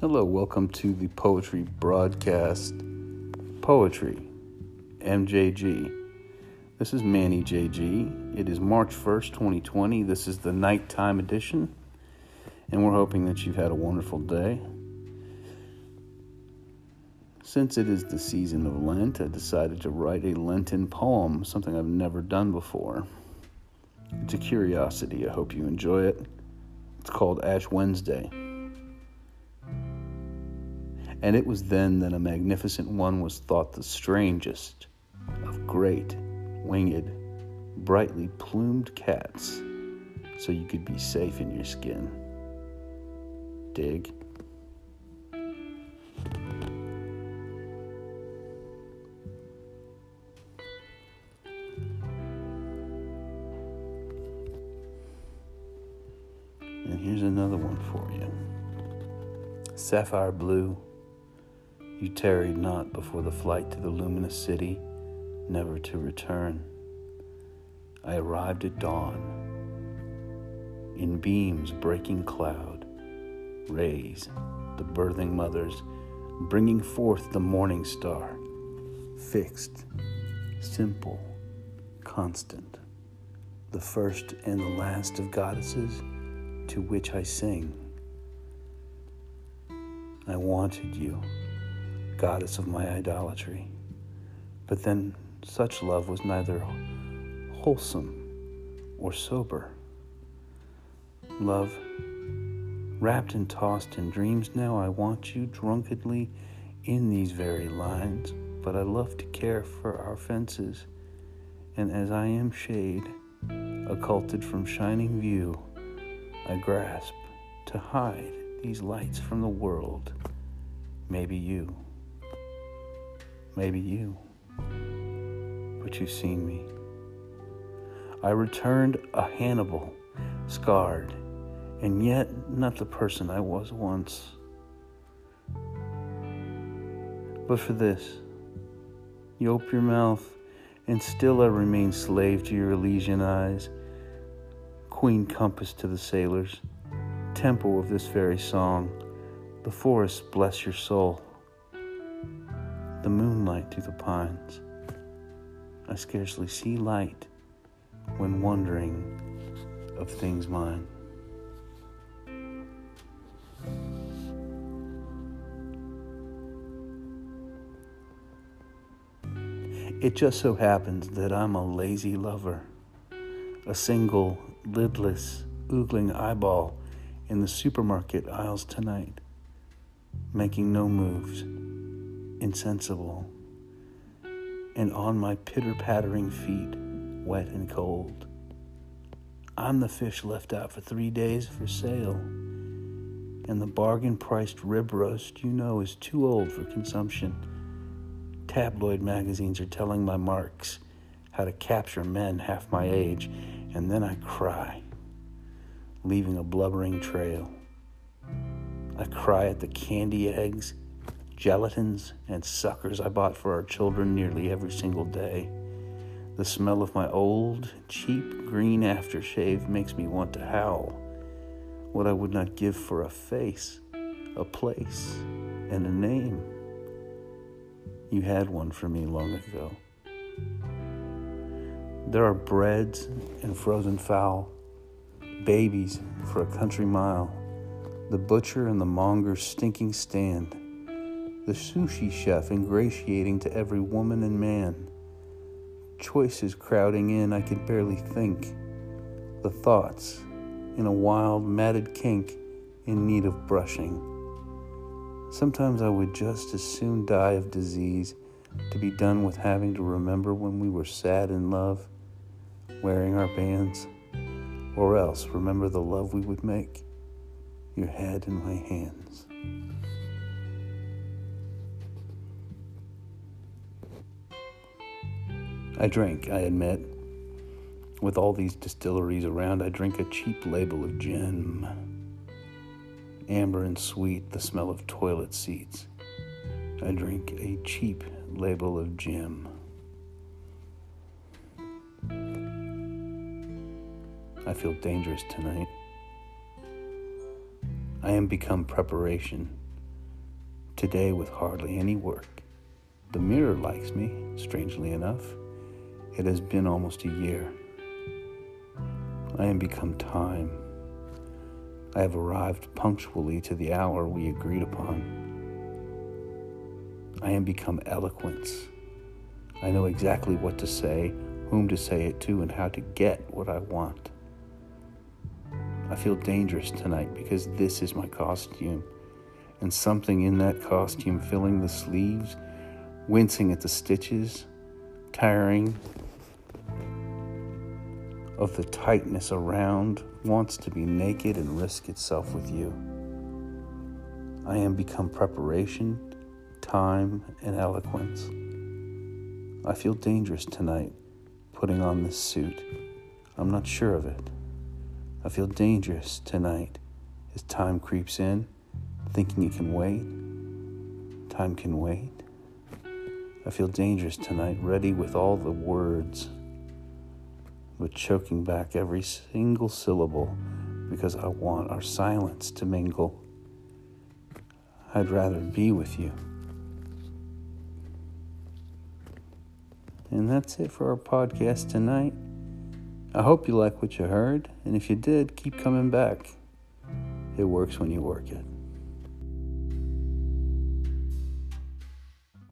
Hello, welcome to the Poetry Broadcast Poetry, MJG. This is Manny JG. It is March 1st, 2020. This is the nighttime edition, and we're hoping that you've had a wonderful day. Since it is the season of Lent, I decided to write a Lenten poem, something I've never done before. It's a curiosity. I hope you enjoy it. It's called Ash Wednesday. And it was then that a magnificent one was thought the strangest of great, winged, brightly plumed cats, so you could be safe in your skin. Dig. And here's another one for you. Sapphire blue, you tarried not before the flight to the luminous city, never to return. I arrived at dawn, in beams breaking cloud, rays, the birthing mothers, bringing forth the morning star, fixed, simple, constant, the first and the last of goddesses to which I sing. I wanted you, goddess of my idolatry, but then such love was neither wholesome or sober. Love, wrapped and tossed in dreams now, I want you drunkenly in these very lines, but I love to care for our fences, and as I am shade, occulted from shining view, I grasp to hide these lights from the world. Maybe you, maybe you, but you've seen me. I returned a Hannibal, scarred, and yet not the person I was once. But for this, you ope your mouth, and still I remain slave to your Elysian eyes queen compass to the sailors, temple of this very song, the forests bless your soul, the moonlight through the pines. I scarcely see light when wondering of things mine. It just so happens that I'm a lazy lover, a single lidless, oogling eyeball in the supermarket aisles tonight, making no moves, insensible, and on my pitter pattering feet, wet and cold. I'm the fish left out for three days for sale, and the bargain priced rib roast you know is too old for consumption. Tabloid magazines are telling my marks how to capture men half my age and then I cry, leaving a blubbering trail. I cry at the candy eggs, gelatins, and suckers I bought for our children nearly every single day. The smell of my old, cheap green aftershave makes me want to howl. What I would not give for a face, a place, and a name. You had one for me long ago. There are breads and frozen fowl, babies for a country mile, the butcher and the monger's stinking stand, the sushi chef ingratiating to every woman and man, choices crowding in I could barely think, the thoughts in a wild, matted kink in need of brushing. Sometimes I would just as soon die of disease to be done with having to remember when we were sad in love wearing our bands, or else remember the love we would make, your head in my hands. I drink, I admit. With all these distilleries around, I drink a cheap label of gin. Amber and sweet, the smell of toilet seats. I drink a cheap label of gin. I feel dangerous tonight. I am become preparation, today with hardly any work. The mirror likes me, strangely enough. It has been almost a year. I am become time. I have arrived punctually to the hour we agreed upon. I am become eloquence. I know exactly what to say, whom to say it to, and how to get what I want. I feel dangerous tonight because this is my costume, and something in that costume filling the sleeves, wincing at the stitches, tiring of the tightness around, wants to be naked and risk itself with you. I am become preparation, time, and eloquence. I feel dangerous tonight putting on this suit. I'm not sure of it. I feel dangerous tonight as time creeps in, thinking it can wait. Time can wait. I feel dangerous tonight, ready with all the words, but choking back every single syllable because I want our silence to mingle. I'd rather be with you. And that's it for our podcast tonight. I hope you like what you heard, and if you did, keep coming back. It works when you work it.